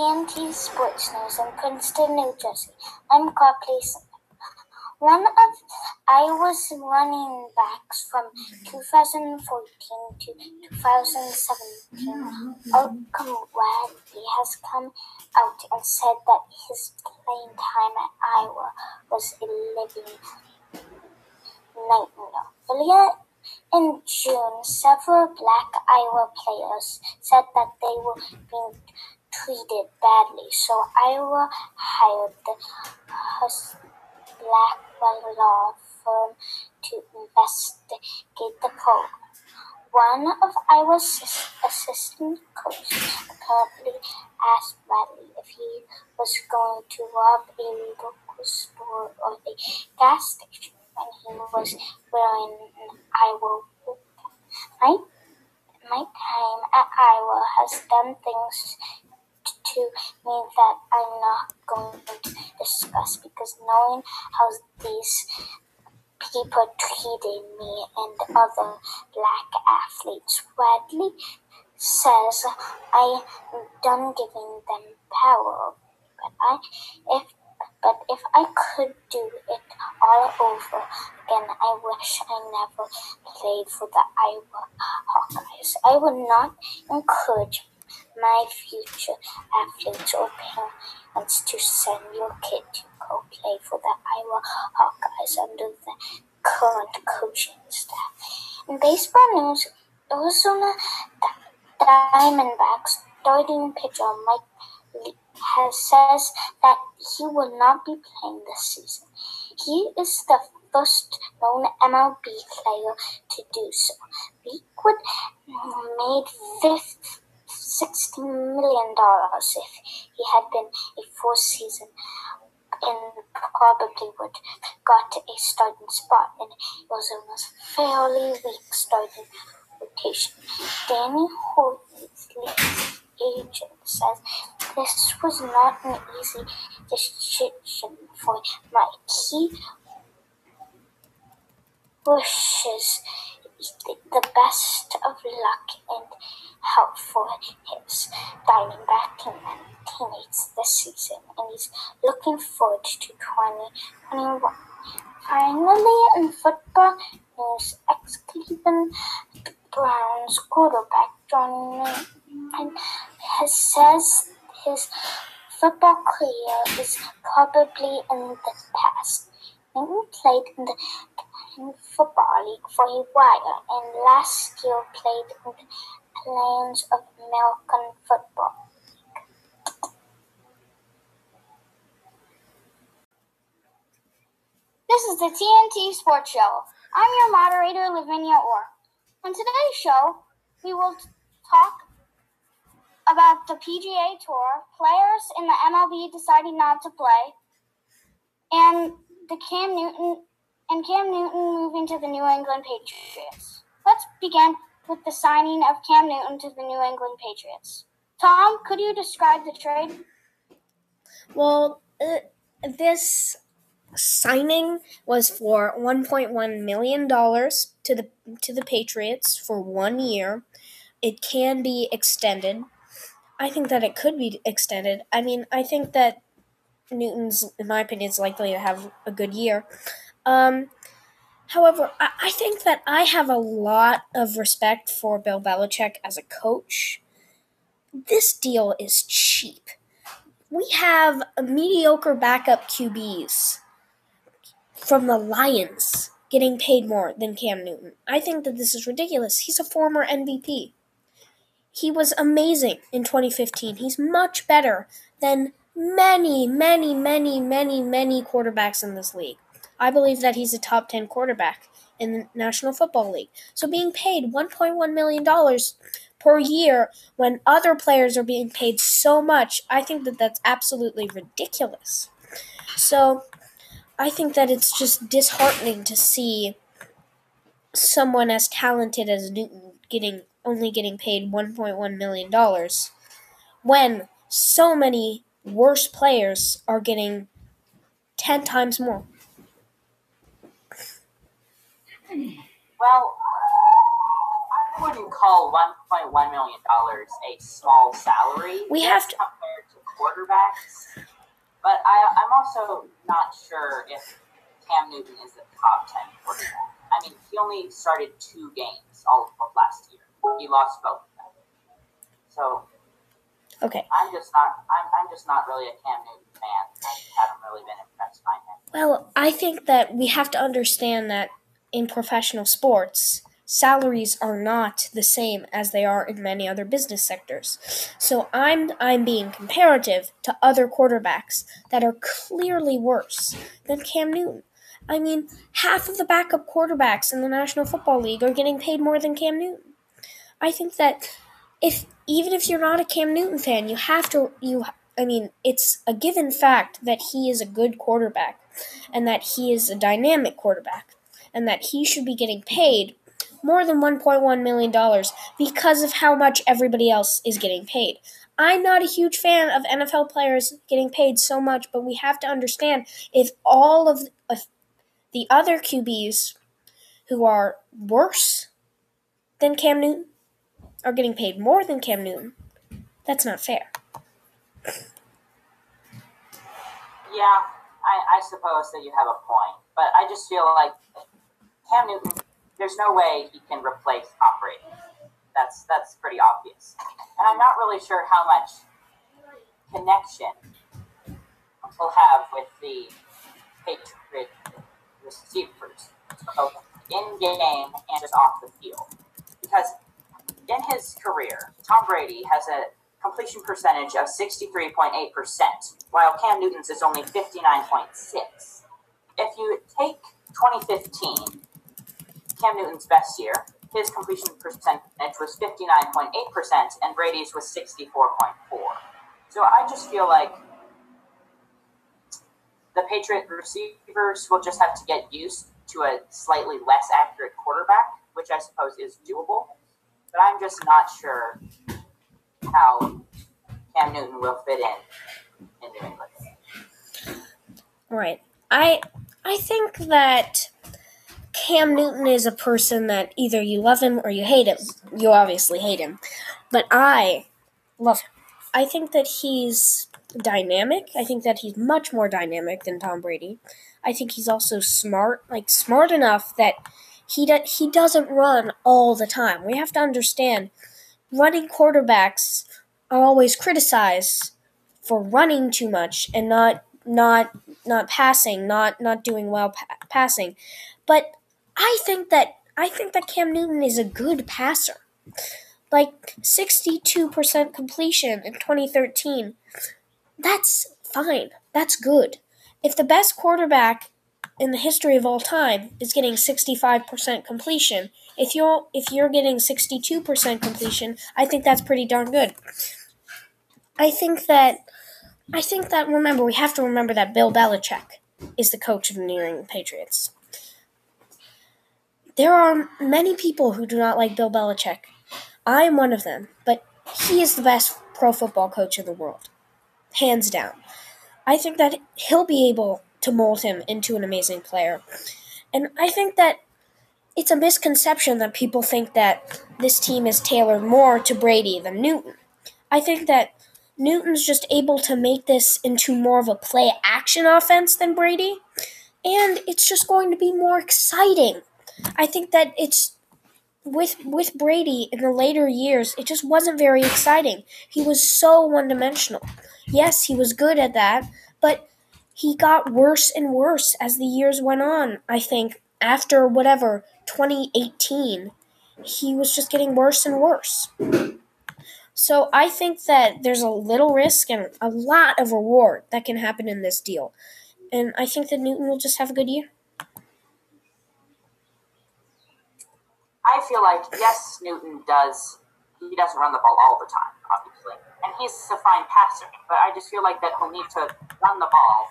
TNT Sports News in Princeton, New Jersey. I'm Copley. One of Iowa's running backs from 2014 to 2017, Malcolm Bradley, has come out and said that his playing time at Iowa was a living nightmare. In June, several black Iowa players said that they were being treated badly, so Iowa hired the Blackwell law firm to investigate the program. One of Iowa's assistant coaches apparently asked Bradley if he was going to rob a local store or a gas station when he was wearing an Iowa boot My, my time at Iowa has done things to me that I'm not going to discuss because knowing how these people treated me and other black athletes, Bradley says I done giving them power. But I, if but if I could do it all over again, I wish I never played for the Iowa Hawkeyes. I would not encourage my future athletes or parents to send your kid to go play for the Iowa Hawkeyes under the current coaching staff. In baseball news, Arizona Diamondbacks starting pitcher Mike Leake has says that he will not be playing this season. He is the first known MLB player to do so. Beekwood made fifth sixty million dollars if he had been a full season and probably would got a starting spot in Arizona's fairly weak starting rotation. Danny Horsley's agent says this was not an easy decision for Mike. He wishes the best of luck and help for his Diamondback teammates this season, and he's looking forward to 2021. Finally, in football news, ex-Cleveland Browns quarterback John has says his football career is probably in the past. Newton played in the Football League for a while, and last year played in the Alliance of American Football This is the TNT Sports Show. I'm your moderator, Lavinia Orr. On today's show, we will talk about the PGA Tour, players in the MLB deciding not to play, and the Cam Newton and Cam Newton moving to the New England Patriots. Let's begin with the signing of Cam Newton to the New England Patriots. Tom, could you describe the trade? Well, this signing was for 1.1 million dollars to the to the Patriots for 1 year. It can be extended. I think that it could be extended. I mean, I think that Newton's in my opinion is likely to have a good year. Um, however, I, I think that I have a lot of respect for Bill Belichick as a coach. This deal is cheap. We have mediocre backup QBs from the Lions getting paid more than Cam Newton. I think that this is ridiculous. He's a former MVP. He was amazing in 2015. He's much better than many, many, many, many, many quarterbacks in this league. I believe that he's a top 10 quarterback in the National Football League. So being paid $1.1 million per year when other players are being paid so much, I think that that's absolutely ridiculous. So I think that it's just disheartening to see someone as talented as Newton getting only getting paid 1.1 million dollars when so many worse players are getting 10 times more. Well, I wouldn't call $1.1 million a small salary. We have to. Compared to quarterbacks, but I, I'm also not sure if Cam Newton is a top 10 quarterback. I mean, he only started two games all of last year. He lost both of them. So Okay. I'm just not I'm, I'm just not really a Cam Newton fan. I haven't really been impressed by him. Well, I think that we have to understand that in professional sports, salaries are not the same as they are in many other business sectors. So I'm I'm being comparative to other quarterbacks that are clearly worse than Cam Newton. I mean, half of the backup quarterbacks in the National Football League are getting paid more than Cam Newton. I think that if even if you're not a Cam Newton fan, you have to you I mean, it's a given fact that he is a good quarterback and that he is a dynamic quarterback and that he should be getting paid more than 1.1 million dollars because of how much everybody else is getting paid. I'm not a huge fan of NFL players getting paid so much, but we have to understand if all of the other QBs who are worse than Cam Newton are getting paid more than Cam Newton, that's not fair. Yeah, I, I suppose that you have a point, but I just feel like Cam Newton, there's no way he can replace Tom Brady. That's that's pretty obvious, and I'm not really sure how much connection he'll have with the Patriot receivers, both in game and just off the field, because in his career, Tom Brady has a completion percentage of 63.8%, while Cam Newton's is only 59.6. If you take 2015, Cam Newton's best year, his completion percentage was 59.8% and Brady's was 64.4. So I just feel like the Patriot receivers will just have to get used to a slightly less accurate quarterback, which I suppose is doable but I'm just not sure how Cam Newton will fit in in New England. Right. I I think that Cam Newton is a person that either you love him or you hate him. You obviously hate him, but I love him. I think that he's dynamic. I think that he's much more dynamic than Tom Brady. I think he's also smart, like smart enough that he do, he doesn't run all the time. We have to understand running quarterbacks are always criticized for running too much and not not not passing, not not doing well pa- passing. But I think that I think that Cam Newton is a good passer. Like 62% completion in 2013. That's fine. That's good. If the best quarterback in the history of all time is getting 65% completion. If you're if you're getting 62% completion, I think that's pretty darn good. I think that I think that remember we have to remember that Bill Belichick is the coach of the New England Patriots. There are many people who do not like Bill Belichick. I am one of them, but he is the best pro football coach in the world. Hands down. I think that he'll be able to mold him into an amazing player. And I think that it's a misconception that people think that this team is tailored more to Brady than Newton. I think that Newton's just able to make this into more of a play action offense than Brady, and it's just going to be more exciting. I think that it's with with Brady in the later years, it just wasn't very exciting. He was so one-dimensional. Yes, he was good at that, but he got worse and worse as the years went on. I think after whatever 2018, he was just getting worse and worse. So I think that there's a little risk and a lot of reward that can happen in this deal. And I think that Newton will just have a good year. I feel like yes, Newton does. He doesn't run the ball all the time, obviously, and he's a fine passer. But I just feel like that he'll need to run the ball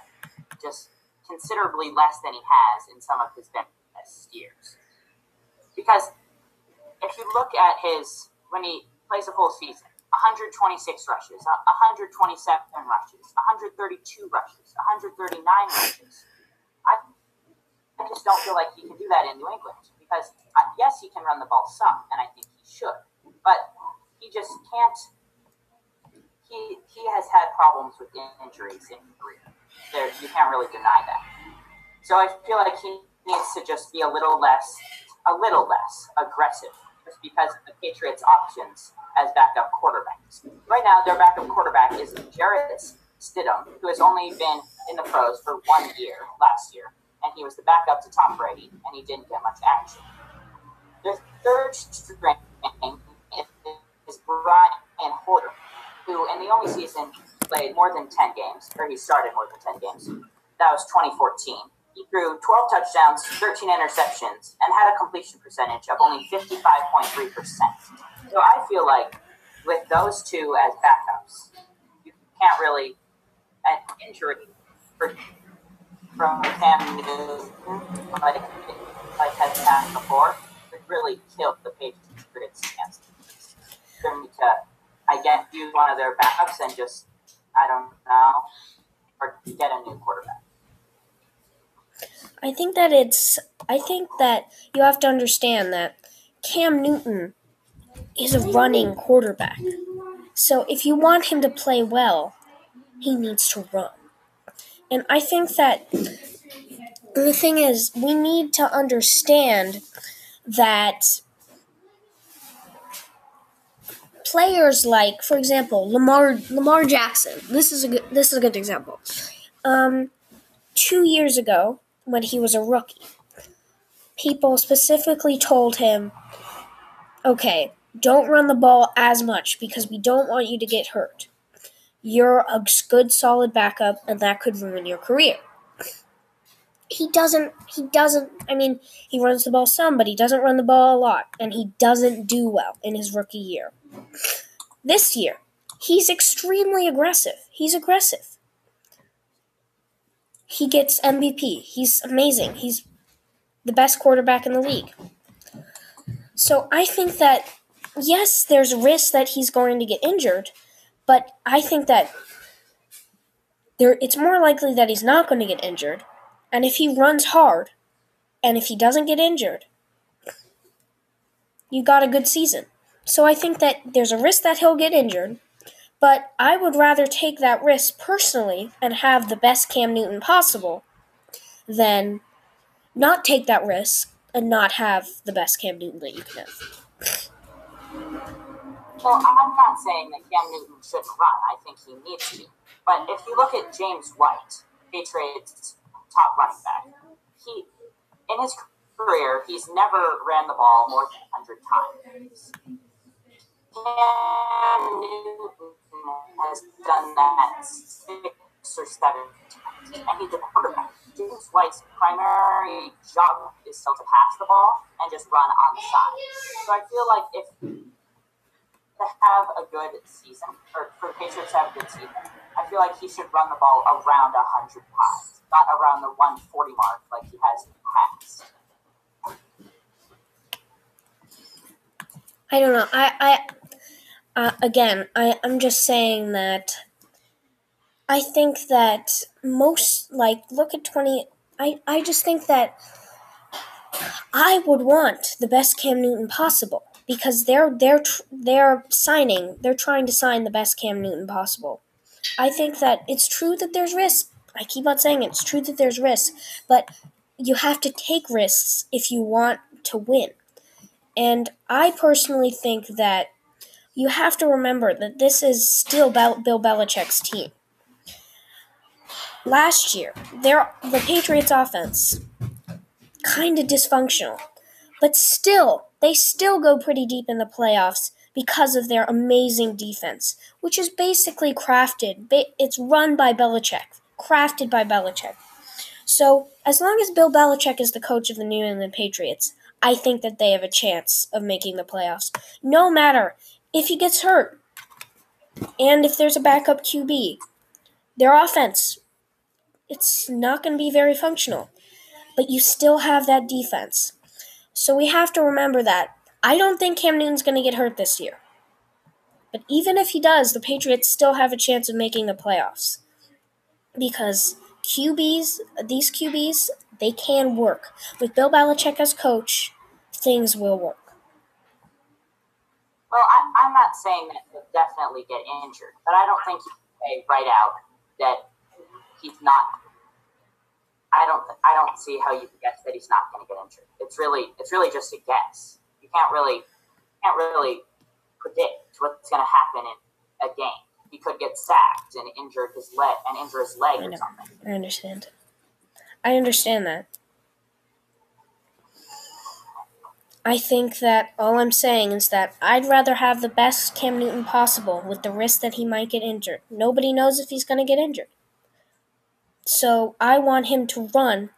just considerably less than he has in some of his best years. Because if you look at his, when he plays a full season, 126 rushes, 127 rushes, 132 rushes, 139 rushes. I, I just don't feel like he can do that in New England because, uh, yes, he can run the ball some, and I think he should, but he just can't. he he has had problems with injuries in career. There, you can't really deny that. So I feel like he needs to just be a little less, a little less aggressive, just because of the Patriots' options as backup quarterbacks. Right now, their backup quarterback is Jarrett Stidham, who has only been in the pros for one year last year, and he was the backup to Tom Brady, and he didn't get much action. Their third string is Brian Hoyer, who in the only season played more than 10 games, or he started more than 10 games. That was 2014. He threw 12 touchdowns, 13 interceptions, and had a completion percentage of only 55.3%. So I feel like with those two as backups, you can't really, an injury for, from Cam Newton, like, like has happened before, would really kill the Patriots' chances. For me to, I get use one of their backups and just, I don't know, or get a new quarterback. I think that it's. I think that you have to understand that Cam Newton is a running quarterback. So if you want him to play well, he needs to run. And I think that the thing is, we need to understand that players like, for example, Lamar Lamar Jackson. This is a good, this is a good example. Um, two years ago, when he was a rookie, people specifically told him, "Okay, don't run the ball as much because we don't want you to get hurt. You're a good, solid backup, and that could ruin your career." He doesn't. He doesn't. I mean, he runs the ball some, but he doesn't run the ball a lot, and he doesn't do well in his rookie year. This year, he's extremely aggressive. He's aggressive. He gets MVP. He's amazing. He's the best quarterback in the league. So I think that, yes, there's risk that he's going to get injured, but I think that there, it's more likely that he's not going to get injured. And if he runs hard, and if he doesn't get injured, you got a good season. So I think that there's a risk that he'll get injured, but I would rather take that risk personally and have the best Cam Newton possible than not take that risk and not have the best Cam Newton that you can have. So I'm not saying that Cam Newton shouldn't run. I think he needs to. But if you look at James White, Patriots' top running back, he in his career he's never ran the ball more than 100 times. Cam Newton has done that six or seven times, and he's a quarterback. James White's primary job is still to pass the ball and just run on the side. So I feel like if have a good season, or for Patriots to have a good season, I feel like he should run the ball around 100 times, not around the 140 mark like he has in the past. I don't know. I, I uh, again, I, I'm just saying that I think that most, like, look at 20. I, I just think that I would want the best Cam Newton possible because they're they're they're signing they're trying to sign the best Cam Newton possible. I think that it's true that there's risk. I keep on saying it, it's true that there's risk, but you have to take risks if you want to win. And I personally think that you have to remember that this is still Bill Belichick's team. Last year, their the Patriots offense kind of dysfunctional, but still they still go pretty deep in the playoffs because of their amazing defense, which is basically crafted. It's run by Belichick, crafted by Belichick. So, as long as Bill Belichick is the coach of the New England Patriots, I think that they have a chance of making the playoffs. No matter if he gets hurt and if there's a backup QB, their offense it's not going to be very functional. But you still have that defense. So we have to remember that. I don't think Cam Newton's going to get hurt this year. But even if he does, the Patriots still have a chance of making the playoffs. Because QBs, these QBs, they can work. With Bill Belichick as coach, things will work. Well, I, I'm not saying that he'll definitely get injured, but I don't think he can say right out that he's not. I don't. I don't see how you can guess that he's not going to get injured. It's really. It's really just a guess. You can't really. Can't really predict what's going to happen in a game. He could get sacked and injured his leg and injure his leg or something. I understand. I understand that. I think that all I'm saying is that I'd rather have the best Cam Newton possible with the risk that he might get injured. Nobody knows if he's going to get injured. So I want him to run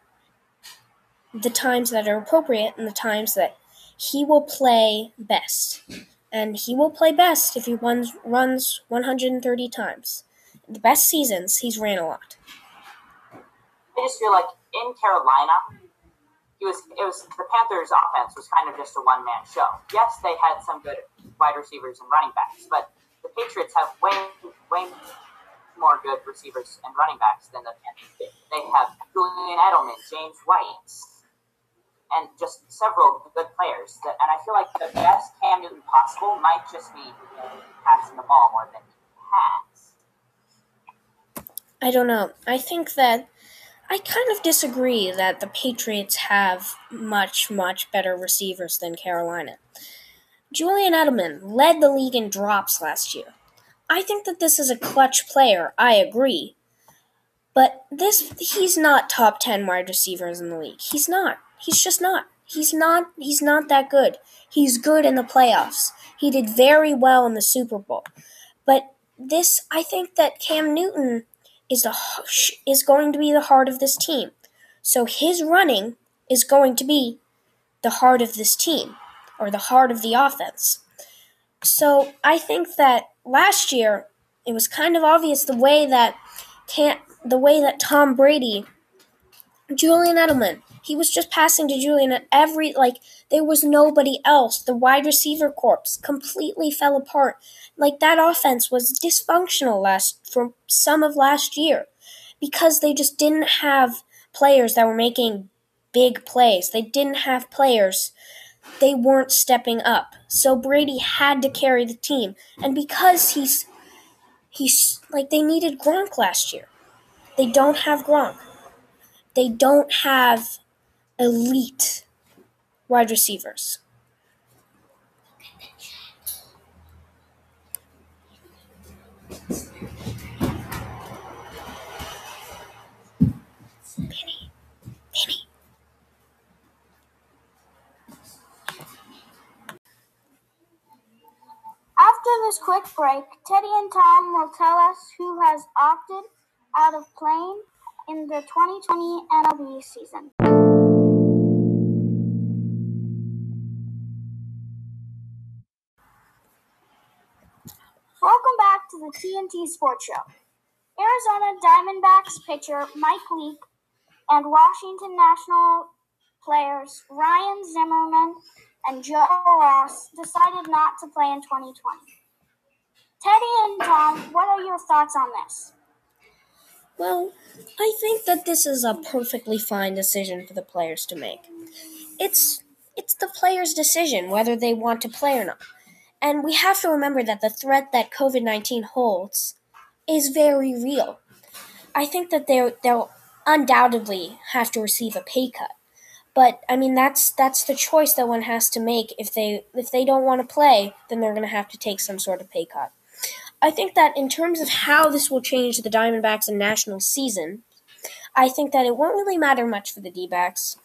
the times that are appropriate and the times that he will play best. And he will play best if he runs, runs 130 times. The best seasons, he's ran a lot. I just feel like in Carolina, he was it was the Panthers' offense was kind of just a one man show. Yes, they had some good wide receivers and running backs, but the Patriots have way way more good receivers and running backs than the Panthers did. They have Julian Edelman, James White, and just several good players. That, and I feel like the best Cam Newton possible might just be passing the ball more than he has. I don't know. I think that I kind of disagree that the Patriots have much, much better receivers than Carolina. Julian Edelman led the league in drops last year. I think that this is a clutch player, I agree. But this he's not top 10 wide receivers in the league. He's not. He's just not. He's not he's not that good. He's good in the playoffs. He did very well in the Super Bowl. But this I think that Cam Newton is the is going to be the heart of this team. So his running is going to be the heart of this team or the heart of the offense. So I think that last year it was kind of obvious the way that can't the way that Tom Brady Julian Edelman he was just passing to Julian at every like there was nobody else. The wide receiver corps completely fell apart. Like that offense was dysfunctional last from some of last year because they just didn't have players that were making big plays. They didn't have players. They weren't stepping up. So Brady had to carry the team. And because he's he's like they needed Gronk last year. They don't have Gronk. They don't have elite wide receivers. This quick break, Teddy and Tom will tell us who has opted out of playing in the 2020 MLB season. Welcome back to the TNT Sports Show. Arizona Diamondbacks pitcher Mike Leake and Washington National players Ryan Zimmerman and Joe Ross decided not to play in 2020. Teddy and Tom, what are your thoughts on this? Well, I think that this is a perfectly fine decision for the players to make. It's it's the players' decision whether they want to play or not. And we have to remember that the threat that COVID-19 holds is very real. I think that they they'll undoubtedly have to receive a pay cut. But I mean that's that's the choice that one has to make if they if they don't want to play, then they're going to have to take some sort of pay cut. I think that in terms of how this will change the Diamondbacks and National season, I think that it won't really matter much for the D backs.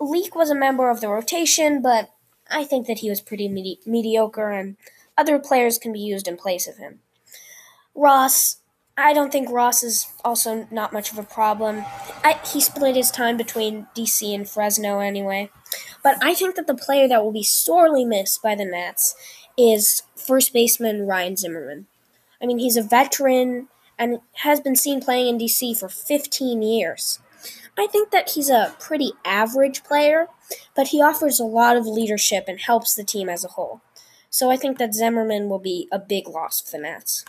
Leake was a member of the rotation, but I think that he was pretty medi- mediocre, and other players can be used in place of him. Ross, I don't think Ross is also not much of a problem. I, he split his time between DC and Fresno anyway. But I think that the player that will be sorely missed by the Nats is first baseman Ryan Zimmerman. I mean, he's a veteran and has been seen playing in DC for 15 years. I think that he's a pretty average player, but he offers a lot of leadership and helps the team as a whole. So I think that Zimmerman will be a big loss for the Nats.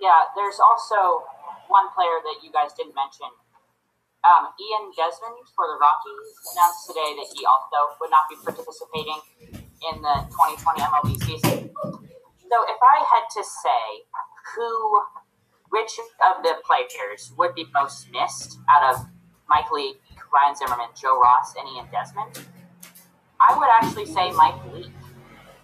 Yeah, there's also one player that you guys didn't mention. Um, Ian Desmond for the Rockies announced today that he also would not be participating in the 2020 MLB season. So if I had to say who, which of the players would be most missed out of Mike Leake, Ryan Zimmerman, Joe Ross, and Ian Desmond, I would actually say Mike Leake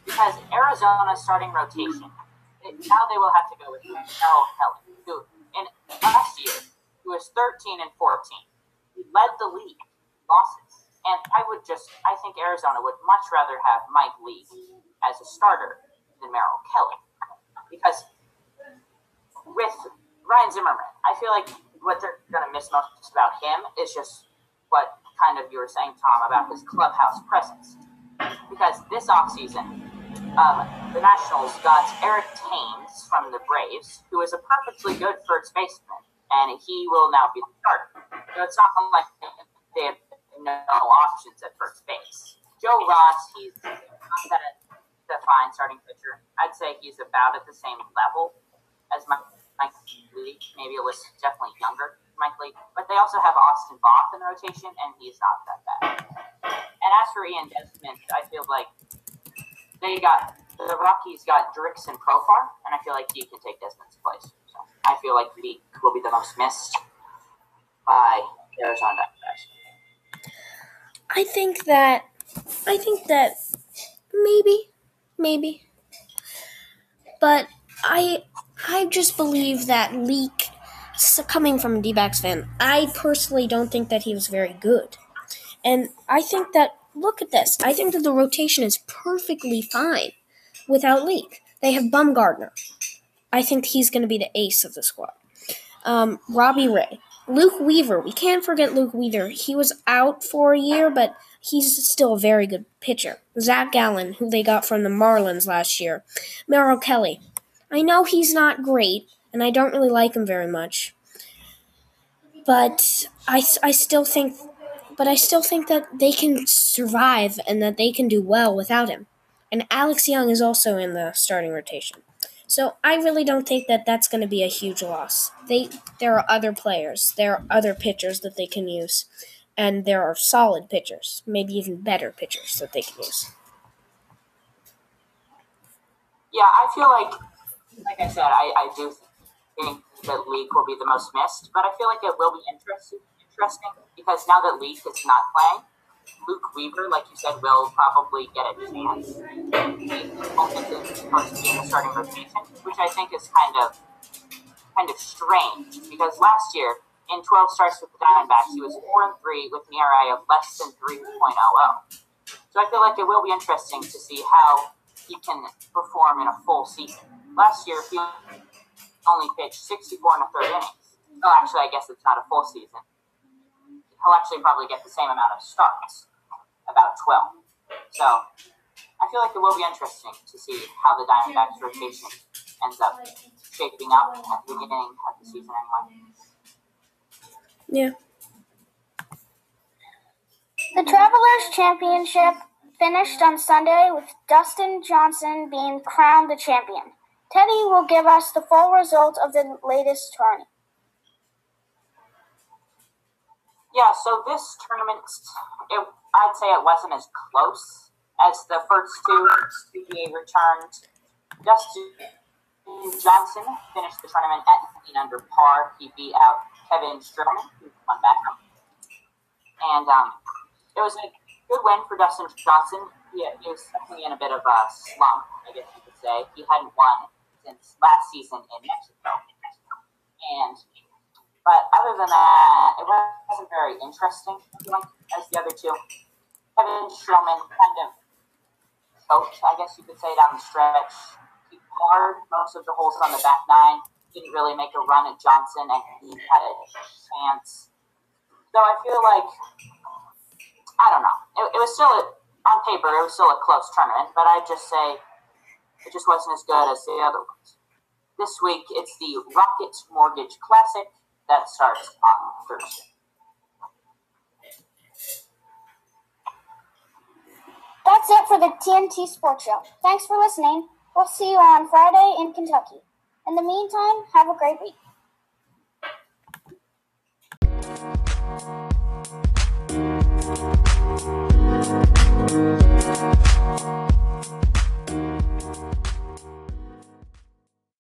because Arizona's starting rotation. Now they will have to go with Merrill Kelly, who in last year he was 13 and 14. He led the league losses, and I would just I think Arizona would much rather have Mike Leake as a starter than Merrill Kelly because with Ryan Zimmerman, I feel like what they're going to miss most about him is just what kind of you were saying, Tom, about his clubhouse presence. Because this offseason, um, the Nationals got Eric Thames from the Braves, who is a perfectly good first baseman, and he will now be the starter. So it's not like they have no options at first base. Joe Ross, he's not that fine starting pitcher. I'd say he's about at the same level as Mike, Mike Leake, maybe it was definitely younger Mike Leake. But they also have Austin Voth in the rotation, and he's not that bad. And as for Ian Desmond, I feel like they got the Rockies got Drix and Profar, and I feel like he can take Desmond's place. So I feel like Leake will be the most missed by Arizona. I think that I think that maybe maybe. But I I just believe that Leake coming from a D-backs fan, I personally don't think that he was very good. And I think that look at this. I think that the rotation is perfectly fine without Leake. They have Bumgarner. I think he's going to be the ace of the squad. Um, Robbie Ray. Luke Weaver. We can't forget Luke Weaver. He was out for a year, but he's still a very good pitcher. Zach Gallen, who they got from the Marlins last year. Merrill Kelly. I know he's not great, and I don't really like him very much. But I, I still think but I still think that they can survive and that they can do well without him. And Alex Young is also in the starting rotation. So I really don't think that that's going to be a huge loss. They there are other players, there are other pitchers that they can use and there are solid pitchers, maybe even better pitchers that they can use. Yeah, I feel like, like I said, I, I do think that Leake will be the most missed, but I feel like it will be interesting, interesting because now that Leake is not playing, Luke Weaver, like you said, will probably get a chance. To be in the starting rotation, which I think is kind of kind of strange because last year in 12 starts with the Diamondbacks, he was 4 and 3 with an ERA of less than 3.00. So I feel like it will be interesting to see how he can perform in a full season. Last year, he only pitched 64 and a third innings. Oh, actually, I guess it's not a full season. He'll actually probably get the same amount of starts, about 12. So I feel like it will be interesting to see how the Diamondbacks rotation ends up shaping up at the beginning of the season anyway. Yeah. The Travelers Championship finished on Sunday with Dustin Johnson being crowned the champion. Teddy will give us the full result of the latest tourney. Yeah, so this tournament, it, I'd say it wasn't as close as the first two PGA returned. Dustin Johnson finished the tournament at 15 under par. He beat out Kevin Streelman, who won back. And um, it was a good win for Dustin Johnson. He, he was definitely in a bit of a slump, I guess you could say. He hadn't won since last season in Mexico. And but other than that, it wasn't very interesting as the other two. Kevin Streelman kind of choked, I guess you could say, down the stretch. He hard most of the holes on the back nine didn't really make a run at Johnson, and he had a chance. So I feel like I don't know. It, it was still a, on paper, it was still a close tournament, but I'd just say it just wasn't as good as the other ones. This week, it's the Rocket Mortgage Classic that starts on Thursday. That's it for the TNT Sports Show. Thanks for listening. We'll see you on Friday in Kentucky. In the meantime, have a great week.